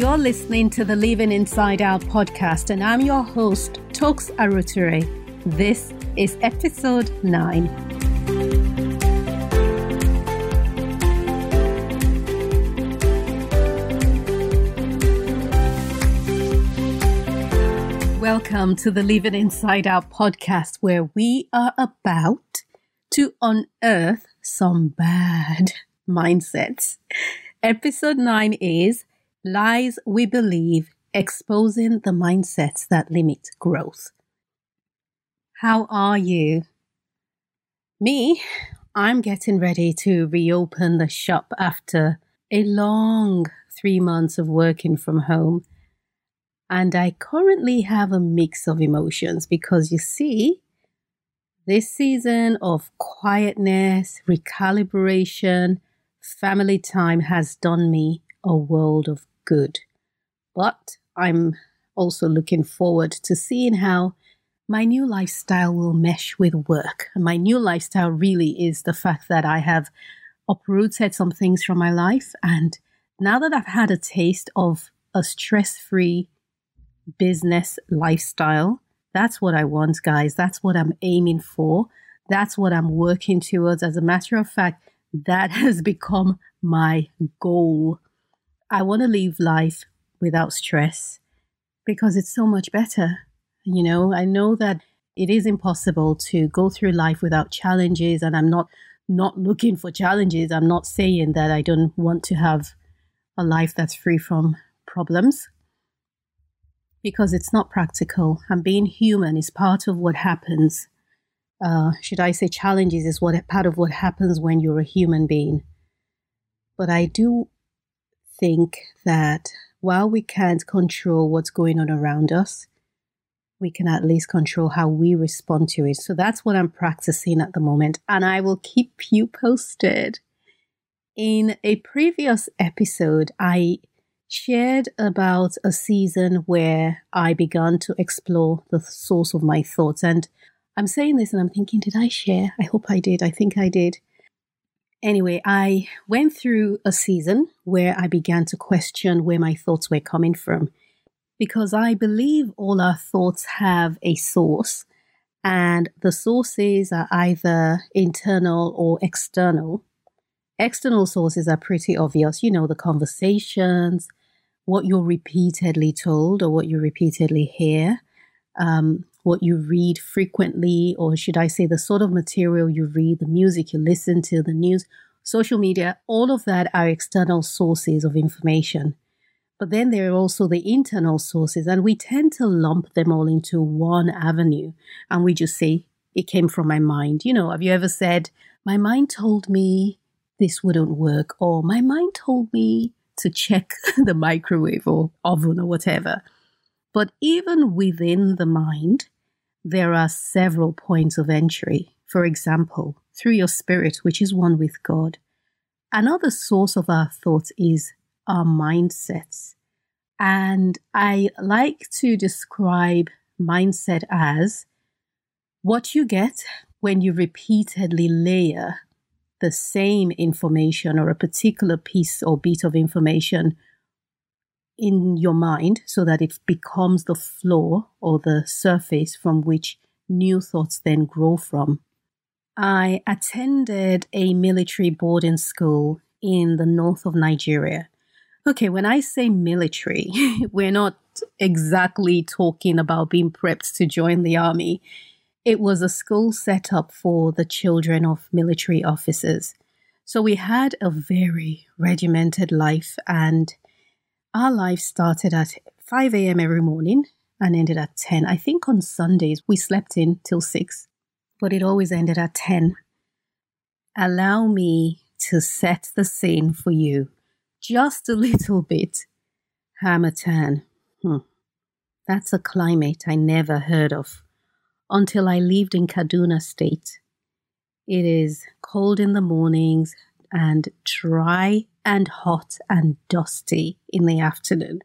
You're listening to the Living Inside Out podcast, and I'm your host, Toks Aruture. This is episode 9. Welcome to the Living Inside Out podcast, where we are about to unearth some bad mindsets. Episode 9 is Lies We Believe Exposing the Mindsets That Limit Growth. How are you? Me, I'm getting ready to reopen the shop after a long three months of working from home. And I currently have a mix of emotions because you see, this season of quietness, recalibration, family time has done me a world of good. But I'm also looking forward to seeing how my new lifestyle will mesh with work. And my new lifestyle really is the fact that I have uprooted some things from my life. And now that I've had a taste of a stress free business lifestyle, that's what I want, guys. That's what I'm aiming for. That's what I'm working towards. As a matter of fact, that has become my goal I want to live life without stress because it's so much better. You know, I know that it is impossible to go through life without challenges and I'm not not looking for challenges. I'm not saying that I don't want to have a life that's free from problems because it's not practical and being human is part of what happens. Uh, should I say challenges is what part of what happens when you're a human being. But I do think that while we can't control what's going on around us, we can at least control how we respond to it. So that's what I'm practicing at the moment, and I will keep you posted. In a previous episode, I shared about a season where I began to explore the source of my thoughts. And I'm saying this and I'm thinking, did I share? I hope I did. I think I did. Anyway, I went through a season where I began to question where my thoughts were coming from because I believe all our thoughts have a source, and the sources are either internal or external. External sources are pretty obvious, you know, the conversations, what you're repeatedly told or what you repeatedly hear. Um, what you read frequently, or should I say, the sort of material you read, the music you listen to, the news, social media, all of that are external sources of information. But then there are also the internal sources, and we tend to lump them all into one avenue. And we just say, it came from my mind. You know, have you ever said, my mind told me this wouldn't work, or my mind told me to check the microwave or oven or whatever? But even within the mind, there are several points of entry. For example, through your spirit, which is one with God. Another source of our thoughts is our mindsets. And I like to describe mindset as what you get when you repeatedly layer the same information or a particular piece or bit of information in your mind so that it becomes the floor or the surface from which new thoughts then grow from. I attended a military boarding school in the north of Nigeria. Okay, when I say military, we're not exactly talking about being prepped to join the army. It was a school set up for the children of military officers. So we had a very regimented life and our life started at 5 a.m. every morning and ended at 10. I think on Sundays we slept in till 6, but it always ended at 10. Allow me to set the scene for you just a little bit. Harmattan. Hmm. That's a climate I never heard of until I lived in Kaduna State. It is cold in the mornings and dry and hot and dusty in the afternoon.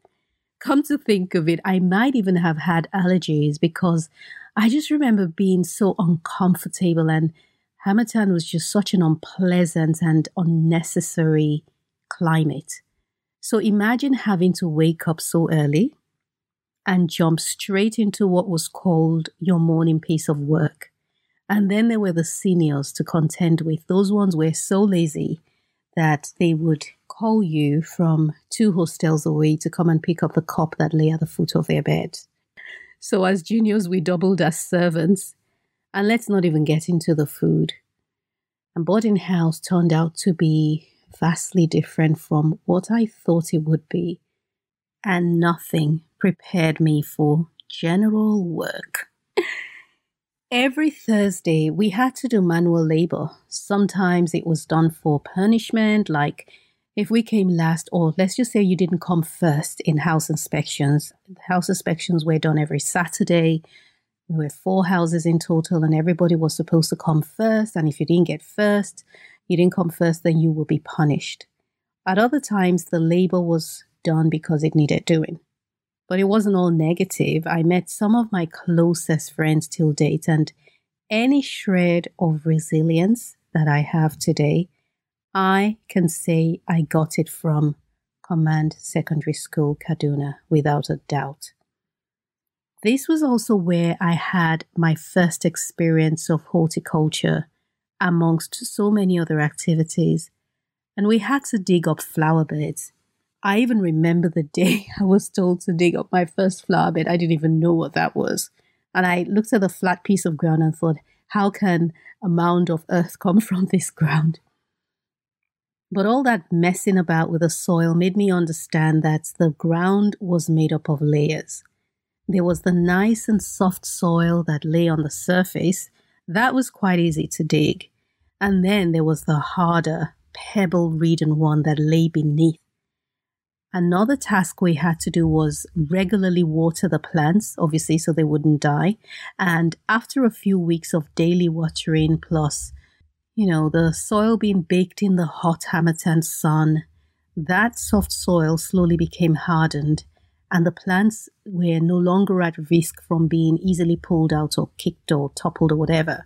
Come to think of it, I might even have had allergies because I just remember being so uncomfortable and Harmattan was just such an unpleasant and unnecessary climate. So imagine having to wake up so early and jump straight into what was called your morning piece of work. And then there were the seniors to contend with. Those ones were so lazy that they would call you from two hostels away to come and pick up the cup that lay at the foot of their bed. So, as juniors, we doubled as servants. And let's not even get into the food. And boarding house turned out to be vastly different from what I thought it would be. And nothing prepared me for general work. Every Thursday, we had to do manual labor. Sometimes it was done for punishment, like if we came last, or let's just say you didn't come first in house inspections. House inspections were done every Saturday. There were four houses in total, and everybody was supposed to come first. And if you didn't get first, you didn't come first, then you will be punished. At other times, the labor was done because it needed doing but it wasn't all negative. I met some of my closest friends till date, and any shred of resilience that I have today, I can say I got it from Command Secondary School, Kaduna, without a doubt. This was also where I had my first experience of horticulture amongst so many other activities, and we had to dig up flower beds I even remember the day I was told to dig up my first flower bed. I didn't even know what that was. And I looked at the flat piece of ground and thought, how can a mound of earth come from this ground? But all that messing about with the soil made me understand that the ground was made up of layers. There was the nice and soft soil that lay on the surface. That was quite easy to dig. And then there was the harder, pebble ridden one that lay beneath. Another task we had to do was regularly water the plants, obviously, so they wouldn't die. And after a few weeks of daily watering, plus, you know, the soil being baked in the hot Harmattan sun, that soft soil slowly became hardened, and the plants were no longer at risk from being easily pulled out or kicked or toppled or whatever.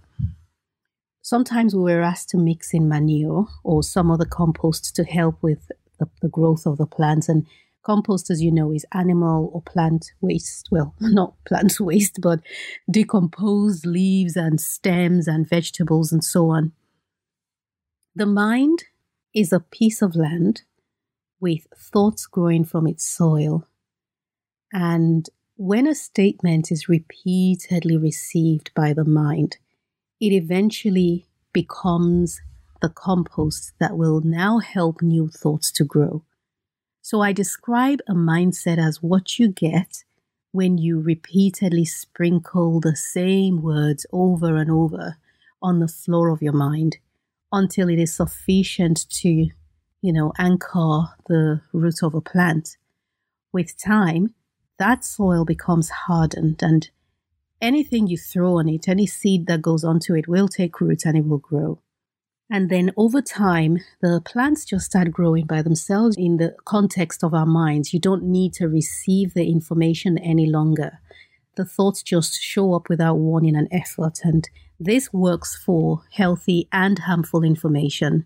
Sometimes we were asked to mix in manure or some other compost to help with the, the growth of the plants. And compost, as you know, is animal or plant waste. Well, not plant waste, but decomposed leaves and stems and vegetables and so on. The mind is a piece of land with thoughts growing from its soil. And when a statement is repeatedly received by the mind, it eventually becomes the compost that will now help new thoughts to grow. So I describe a mindset as what you get when you repeatedly sprinkle the same words over and over on the floor of your mind until it is sufficient to, you know, anchor the root of a plant. With time, that soil becomes hardened and anything you throw on it, any seed that goes onto it will take root and it will grow. And then over time, the plants just start growing by themselves in the context of our minds. You don't need to receive the information any longer. The thoughts just show up without warning and effort. And this works for healthy and harmful information.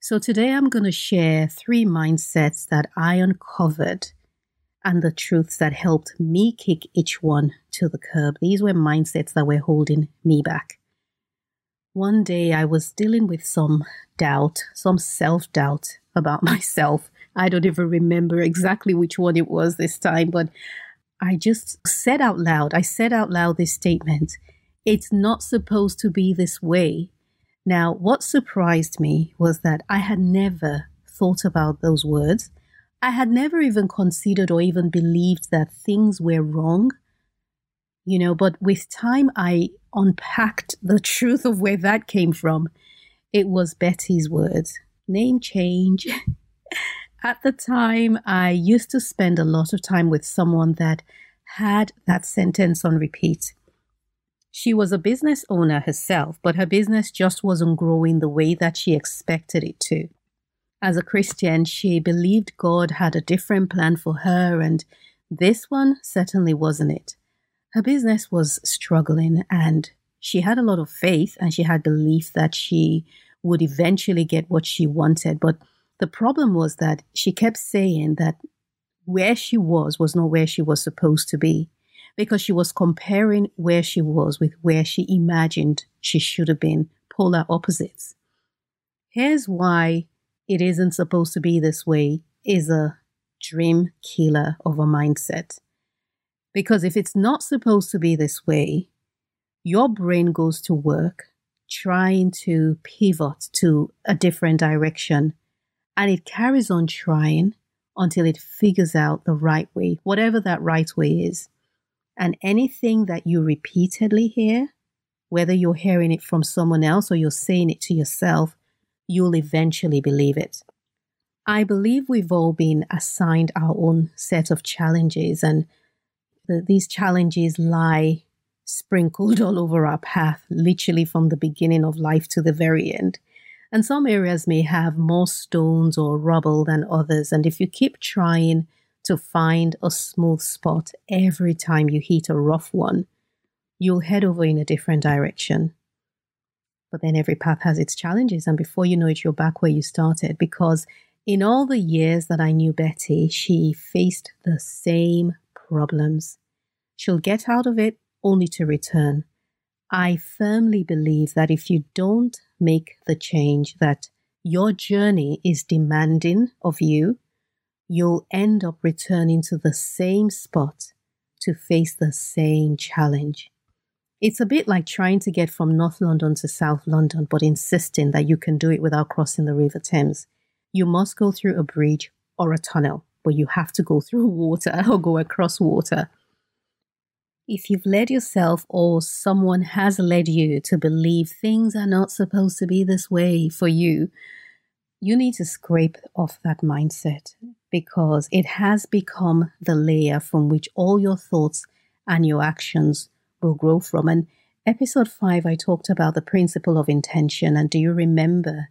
So today I'm going to share three mindsets that I uncovered and the truths that helped me kick each one to the curb. These were mindsets that were holding me back. One day I was dealing with some doubt, some self doubt about myself. I don't even remember exactly which one it was this time, but I just said out loud, I said out loud this statement it's not supposed to be this way. Now, what surprised me was that I had never thought about those words. I had never even considered or even believed that things were wrong you know, but with time, I unpacked the truth of where that came from. It was Betty's words name change. At the time, I used to spend a lot of time with someone that had that sentence on repeat. She was a business owner herself, but her business just wasn't growing the way that she expected it to. As a Christian, she believed God had a different plan for her, and this one certainly wasn't it her business was struggling and she had a lot of faith and she had belief that she would eventually get what she wanted. But The problem was that she kept saying that where she was was not where she was supposed to be because she was comparing where she was with where she imagined she should have been, polar opposites. Here's why it isn't supposed to be this way is a dream killer of a mindset. Because if it's not supposed to be this way, your brain goes to work trying to pivot to a different direction and it carries on trying until it figures out the right way, whatever that right way is. And anything that you repeatedly hear, whether you're hearing it from someone else or you're saying it to yourself, you'll eventually believe it. I believe we've all been assigned our own set of challenges, and the, these challenges lie sprinkled all over our path, literally from the beginning of life to the very end. And some areas may have more stones or rubble than others. And if you keep trying to find a smooth spot every time you hit a rough one, you'll head over in a different direction. But then every path has its challenges. And before you know it, you're back where you started. Because in all the years that I knew Betty, she faced the same problems. She'll get out of it only to return. I firmly believe that if you don't make the change that your journey is demanding of you, you'll end up returning to the same spot to face the same challenge. It's a bit like trying to get from North London to South London, but insisting that you can do it without crossing the River Thames. You must go through a bridge or a tunnel, but you have to go through water or go across water. If you've led yourself or someone has led you to believe things are not supposed to be this way for you, you need to scrape off that mindset because it has become the layer from which all your thoughts and your actions will grow from. And episode five, I talked about the principle of intention. And do you remember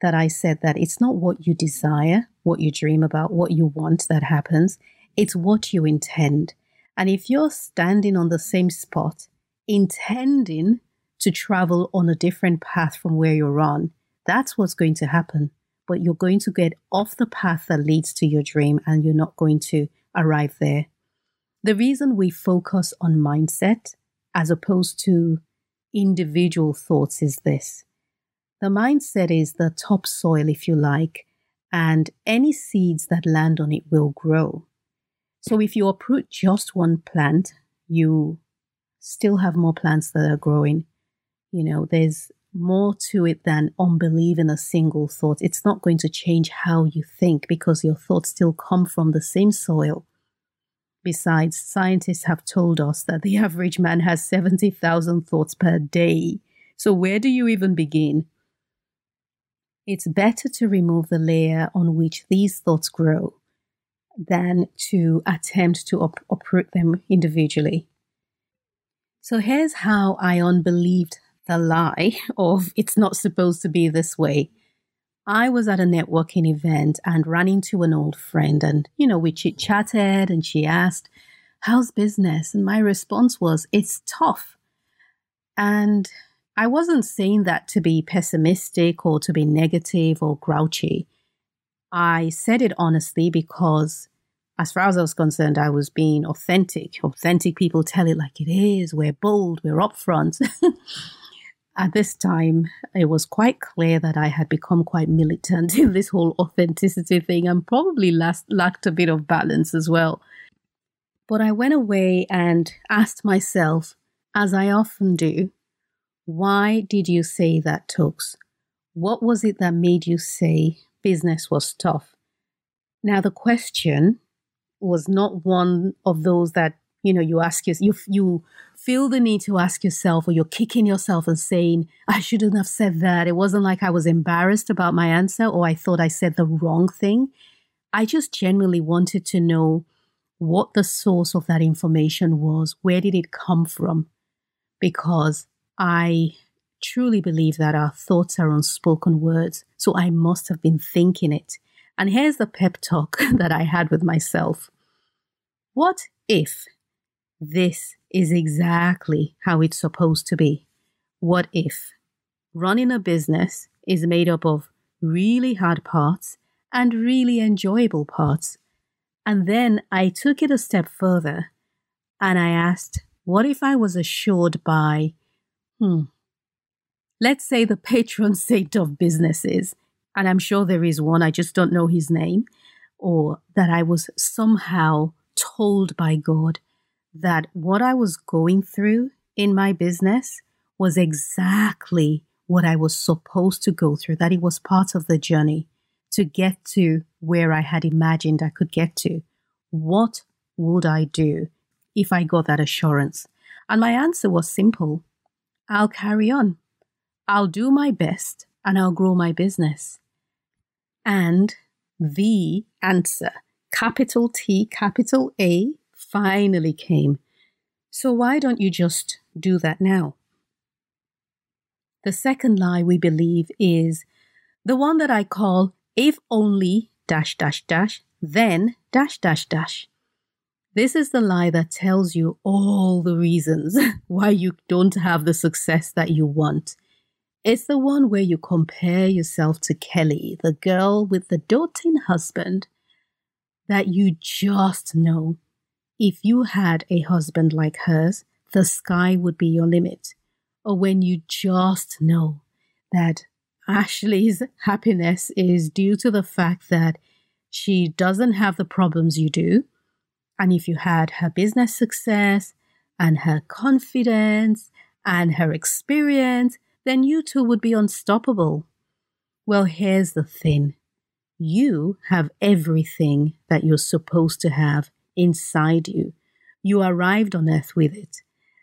that I said that it's not what you desire, what you dream about, what you want that happens, it's what you intend. And if you're standing on the same spot, intending to travel on a different path from where you're on, that's what's going to happen. But you're going to get off the path that leads to your dream and you're not going to arrive there. The reason we focus on mindset as opposed to individual thoughts is this the mindset is the topsoil, if you like, and any seeds that land on it will grow. So if you uproot just one plant, you still have more plants that are growing. You know, there's more to it than unbelief in a single thought. It's not going to change how you think because your thoughts still come from the same soil. Besides, scientists have told us that the average man has 70,000 thoughts per day. So, where do you even begin? It's better to remove the layer on which these thoughts grow than to attempt to up- uproot them individually. So here's how I unbelieved the lie of it's not supposed to be this way. I was at a networking event and ran into an old friend, and you know, we chit chatted, and she asked, How's business? And my response was, It's tough. And I wasn't saying that to be pessimistic or to be negative or grouchy. I said it honestly because, as far as I was concerned, I was being authentic. Authentic people tell it like it is. We're bold, we're upfront. At this time, it was quite clear that I had become quite militant in this whole authenticity thing and probably last, lacked a bit of balance as well. But I went away and asked myself, as I often do, why did you say that, Toks? What was it that made you say business was tough. Now, the question was not one of those that, you know, you ask yourself, you, you feel the need to ask yourself, or you're kicking yourself and saying, I shouldn't have said that. It wasn't like I was embarrassed about my answer or I thought I said the wrong thing. I just genuinely wanted to know what the source of that information was. Where did it come from? Because I truly believe that our thoughts are unspoken words, so I must have been thinking it. And here's the pep talk that I had with myself. What if this is exactly how it's supposed to be? What if running a business is made up of really hard parts and really enjoyable parts. And then I took it a step further and I asked, what if I was assured by, hmm, let's say the patron saint of businesses, and I'm sure there is one, I just don't know his name, or that I was somehow told by God that what I was going through in my business was exactly what I was supposed to go through, that it was part of the journey to get to where I had imagined I could get to. What would I do if I got that assurance? And my answer was simple I'll carry on. I'll do my best and I'll grow my business. And the answer, capital T, capital A, finally came. So why don't you just do that now? The second lie we believe is the one that I call if only dash dash dash, then dash dash dash. This is the lie that tells you all the reasons why you don't have the success that you want. It's the one where you compare yourself to Kelly, the girl with the doting husband, that you just know if you had a husband like hers, the sky would be your limit. Or when you just know that Ashley's happiness is due to the fact that she doesn't have the problems you do. And if you had her business success and her confidence and her experience, then you two would be unstoppable. Well, here's the thing you have everything that you're supposed to have inside you. You arrived on earth with it.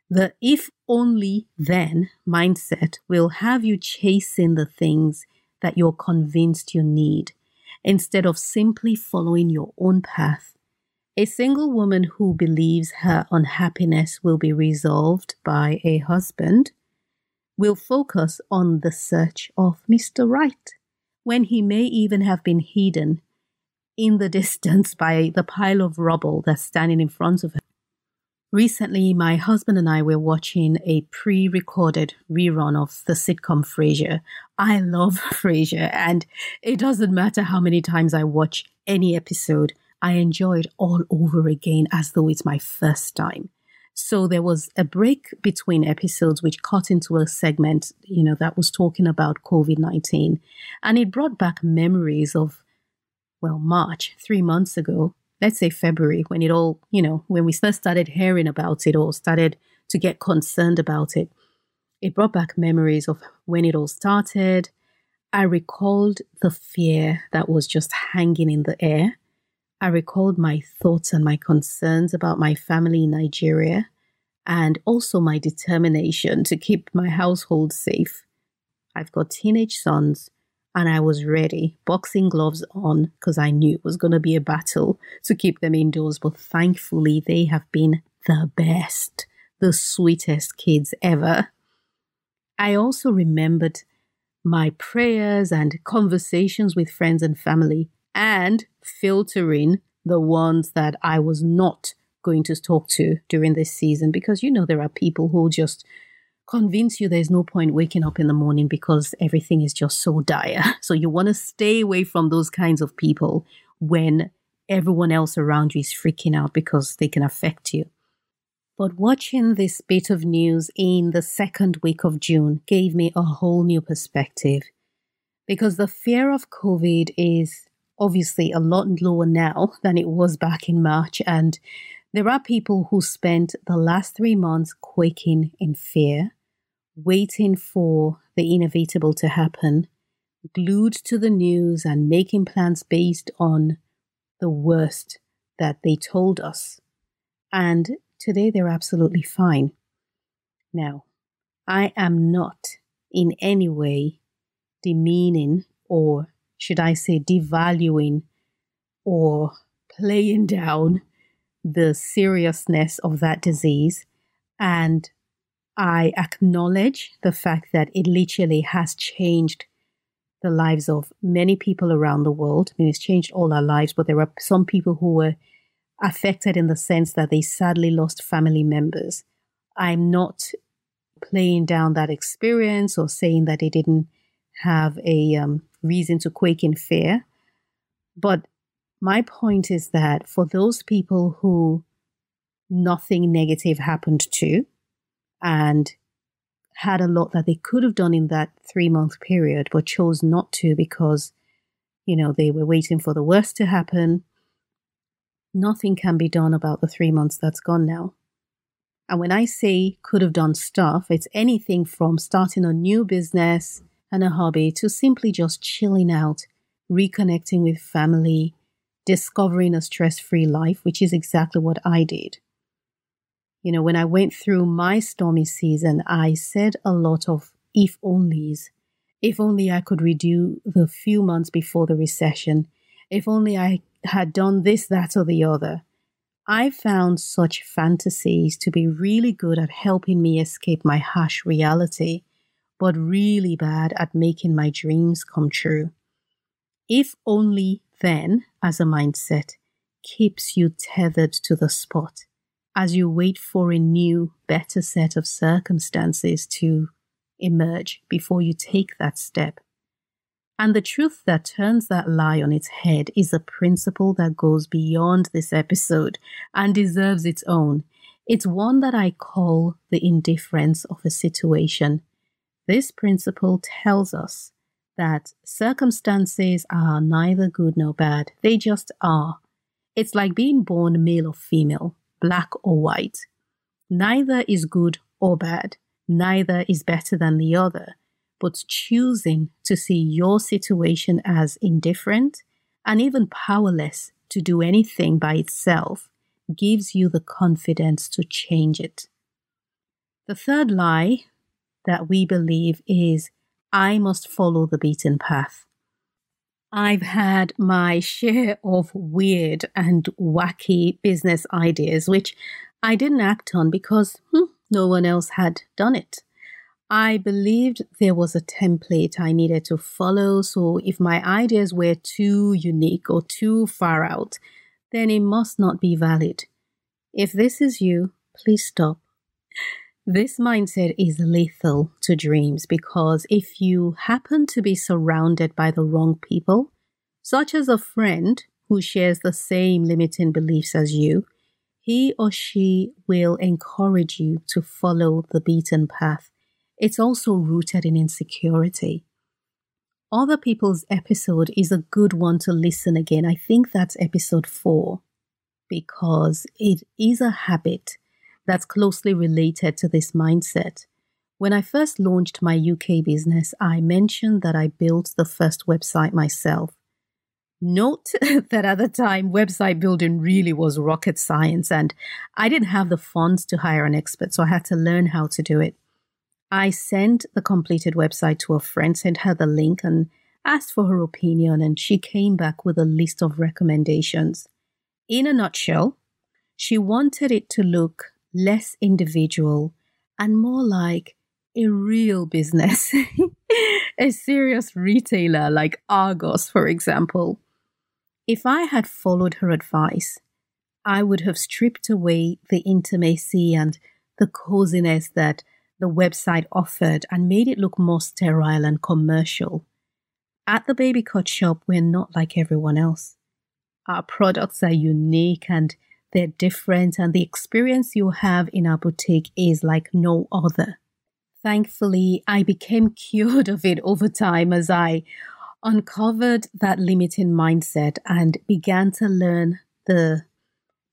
The if only then mindset will have you chasing the things that you're convinced you need instead of simply following your own path. A single woman who believes her unhappiness will be resolved by a husband will focus on the search of Mr. Right when he may even have been hidden in the distance by the pile of rubble that's standing in front of her. Recently, my husband and I were watching a pre recorded rerun of the sitcom Frasier. I love Frasier, and it doesn't matter how many times I watch any episode, I enjoyed all over again as though it's my first time. So there was a break between episodes which cut into a segment, you know, that was talking about COVID 19. And it brought back memories of, well, March, three months ago, let's say February, when it all, you know, when we first started hearing about it or started to get concerned about it, it brought back memories of when it all started. I recalled the fear that was just hanging in the air. I recalled my thoughts and my concerns about my family in Nigeria and also my determination to keep my household safe. I've got teenage sons and I was ready, boxing gloves on, because I knew it was going to be a battle to keep them indoors. But thankfully, they have been the best, the sweetest kids ever. I also remembered my prayers and conversations with friends and family, and filtering the ones that I was not going to talk to during this season because you know there are people who just convince you there's no point waking up in the morning because everything is just so dire. So you want to stay away from those kinds of people when everyone else around you is freaking out because they can affect you. But watching this bit of news in the second week of June gave me a whole new perspective because the fear of COVID is obviously a lot lower now than it was back in March. And there are people who spent the last three months quaking in fear, waiting for the inevitable to happen, glued to the news and making plans based on the worst that they told us. And today they're absolutely fine. Now, I am not in any way demeaning or, should I say, devaluing or playing down the seriousness of that disease. And I acknowledge the fact that it literally has changed the lives of many people around the world. I mean, it's changed all our lives, but there are some people who were affected in the sense that they sadly lost family members. I'm not playing down that experience or saying that they didn't have a um, reason to quake in fear. But my point is that for those people who nothing negative happened to and had a lot that they could have done in that three month period, but chose not to because, you know, they were waiting for the worst to happen. Nothing can be done about the three months that's gone now. And when I say could have done stuff, it's anything from starting a new business and a hobby to simply just chilling out, reconnecting with family, discovering a stress free life, which is exactly what I did. You know, when I went through my stormy season, I said a lot of if onlys. If only I could redo the few months before the recession. If only I had done this, that, or the other. I found such fantasies to be really good at helping me escape my harsh reality, but really bad at making my dreams come true. If only then, as a mindset, keeps you tethered to the spot as you wait for a new, better set of circumstances to emerge before you take that step. And the truth that turns that lie on its head is a principle that goes beyond this episode and deserves its own. It's one that I call the indifference of a situation. This principle tells us that circumstances are neither good nor bad, they just are. It's like being born male or female black or white. Neither is good or bad, neither is better than the other, but choosing to see your situation as indifferent and even powerless to do anything by itself gives you the confidence to change it. The third lie that we believe is I must follow the beaten path. I've had my share of weird and wacky business ideas, which I didn't act on because hmm, no one else had done it. I believed there was a template I needed to follow, so if my ideas were too unique or too far out, then it must not be valid. If this is you, please stop. This mindset is lethal to dreams because if you happen to be surrounded by the wrong people, such as a friend who shares the same limiting beliefs as you, he or she will encourage you to follow the beaten path. It's also rooted in insecurity. Other people's episode is a good one to listen again. I think that's episode four because it is a habit that's closely related to this mindset. When I first launched my UK business, I mentioned that I built the first website myself. Note that at the time, website building really was rocket science, and I didn't have the funds to hire an expert, so I had to learn how to do it. I sent the completed website to a friend, sent her the link, and asked for her opinion, and she came back with a list of recommendations. In a nutshell, she wanted it to look less individual, and more like a real business, a serious retailer like Argos, for example. If I had followed her advice, I would have stripped away the intimacy and the coziness that the website offered and made it look more sterile and commercial. At the Baby Cot Shop, we're not like everyone else. Our products are unique and they're different, and the experience you have in our boutique is like no other. Thankfully, I became cured of it over time as I uncovered that limiting mindset and began to learn the,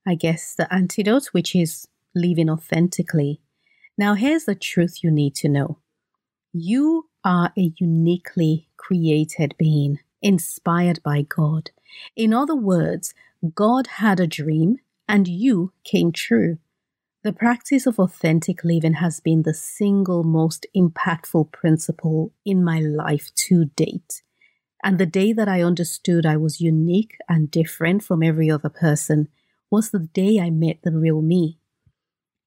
I guess, the antidote, which is living authentically. Now, here's the truth you need to know you are a uniquely created being, inspired by God. In other words, God had a dream and you came true. The practice of authentic living has been the single most impactful principle in my life to date. And the day that I understood I was unique and different from every other person was the day I met the real me.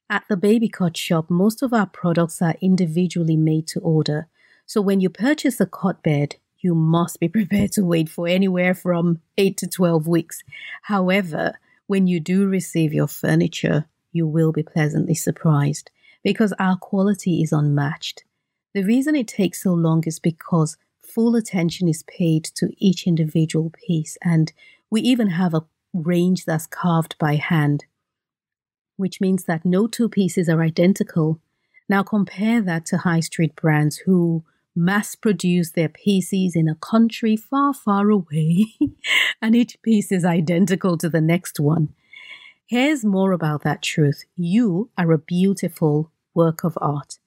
At the Baby Cot Shop, most of our products are individually made to order. So when you purchase a cot bed, you must be prepared to wait for anywhere from 8 to 12 weeks. However, when you do receive your furniture, you will be pleasantly surprised because our quality is unmatched. The reason it takes so long is because full attention is paid to each individual piece. And we even have a range that's carved by hand, which means that no two pieces are identical. Now compare that to high street brands who mass produce their pieces in a country far, far away, and each piece is identical to the next one. Here's more about that truth. You are a beautiful work of art.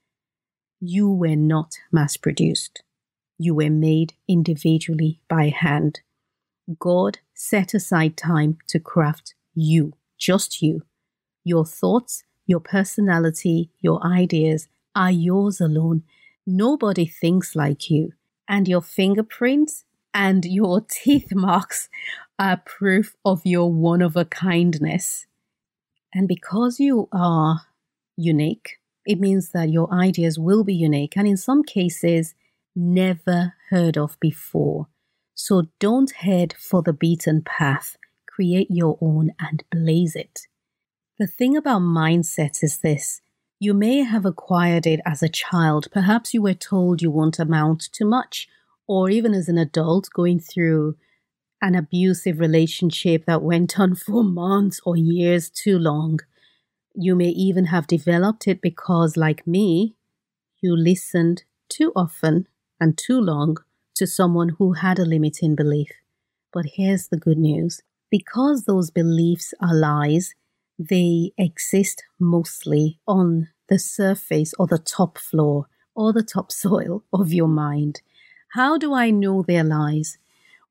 You were not mass produced. You were made individually by hand. God set aside time to craft you, just you. Your thoughts, your personality, your ideas are yours alone. Nobody thinks like you. And your fingerprints and your teeth marks are proof of your one of a kindness. And because you are unique, it means that your ideas will be unique and in some cases, never heard of before. So don't head for the beaten path. Create your own and blaze it. The thing about mindset is this you may have acquired it as a child. Perhaps you were told you won't amount to much, or even as an adult going through an abusive relationship that went on for months or years too long. You may even have developed it because, like me, you listened too often and too long to someone who had a limiting belief. But here's the good news because those beliefs are lies, they exist mostly on the surface or the top floor or the topsoil of your mind. How do I know they're lies?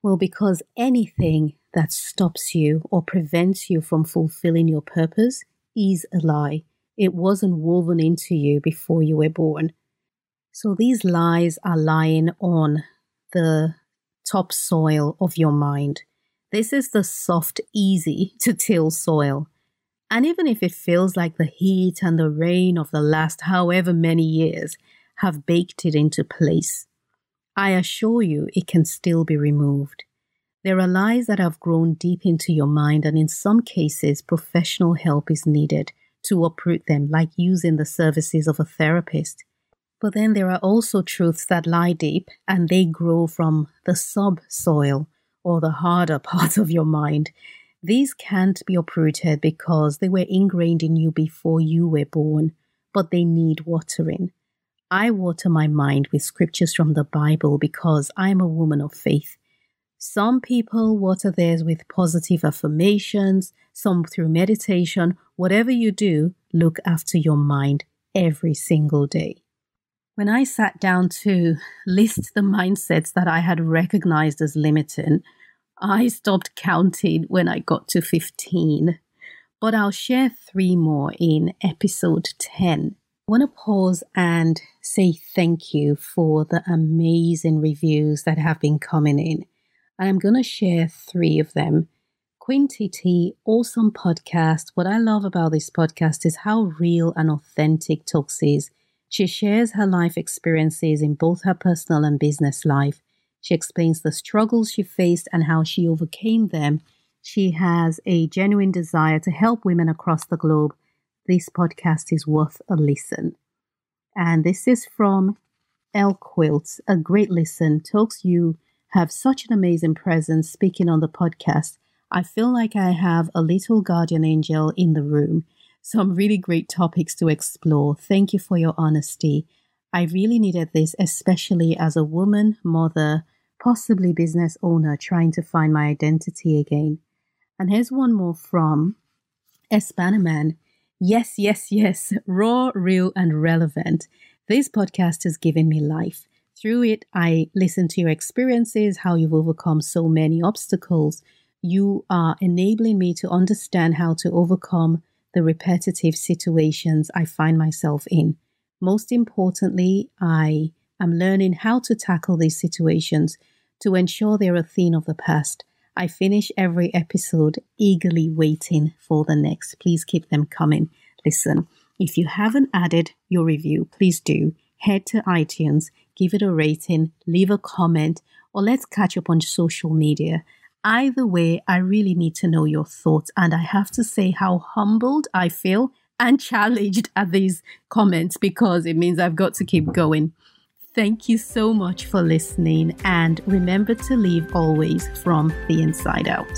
Well, because anything that stops you or prevents you from fulfilling your purpose is a lie. It wasn't woven into you before you were born. So these lies are lying on the topsoil of your mind. This is the soft, easy to till soil. And even if it feels like the heat and the rain of the last however many years have baked it into place, I assure you it can still be removed. There are lies that have grown deep into your mind, and in some cases, professional help is needed to uproot them, like using the services of a therapist. But then there are also truths that lie deep and they grow from the subsoil or the harder part of your mind. These can't be uprooted because they were ingrained in you before you were born, but they need watering. I water my mind with scriptures from the Bible because I'm a woman of faith. Some people water theirs with positive affirmations, some through meditation. Whatever you do, look after your mind every single day. When I sat down to list the mindsets that I had recognized as limiting, I stopped counting when I got to 15. But I'll share three more in episode 10. I want to pause and say thank you for the amazing reviews that have been coming in and I'm going to share three of them. Quinty T, awesome podcast. What I love about this podcast is how real and authentic Toks is. She shares her life experiences in both her personal and business life. She explains the struggles she faced and how she overcame them. She has a genuine desire to help women across the globe. This podcast is worth a listen. And this is from El Quilts, a great listen. Toks you have such an amazing presence speaking on the podcast. I feel like I have a little guardian angel in the room. Some really great topics to explore. Thank you for your honesty. I really needed this, especially as a woman, mother, possibly business owner trying to find my identity again. And here's one more from Espanaman. Yes, yes, yes, raw, real, and relevant. This podcast has given me life. Through it, I listen to your experiences, how you've overcome so many obstacles. You are enabling me to understand how to overcome the repetitive situations I find myself in. Most importantly, I am learning how to tackle these situations to ensure they're a thing of the past. I finish every episode eagerly waiting for the next. Please keep them coming. Listen, if you haven't added your review, please do. Head to iTunes, give it a rating, leave a comment, or let's catch up on social media. Either way, I really need to know your thoughts, and I have to say how humbled I feel and challenged at these comments because it means I've got to keep going. Thank you so much for listening and remember to live always from the inside out.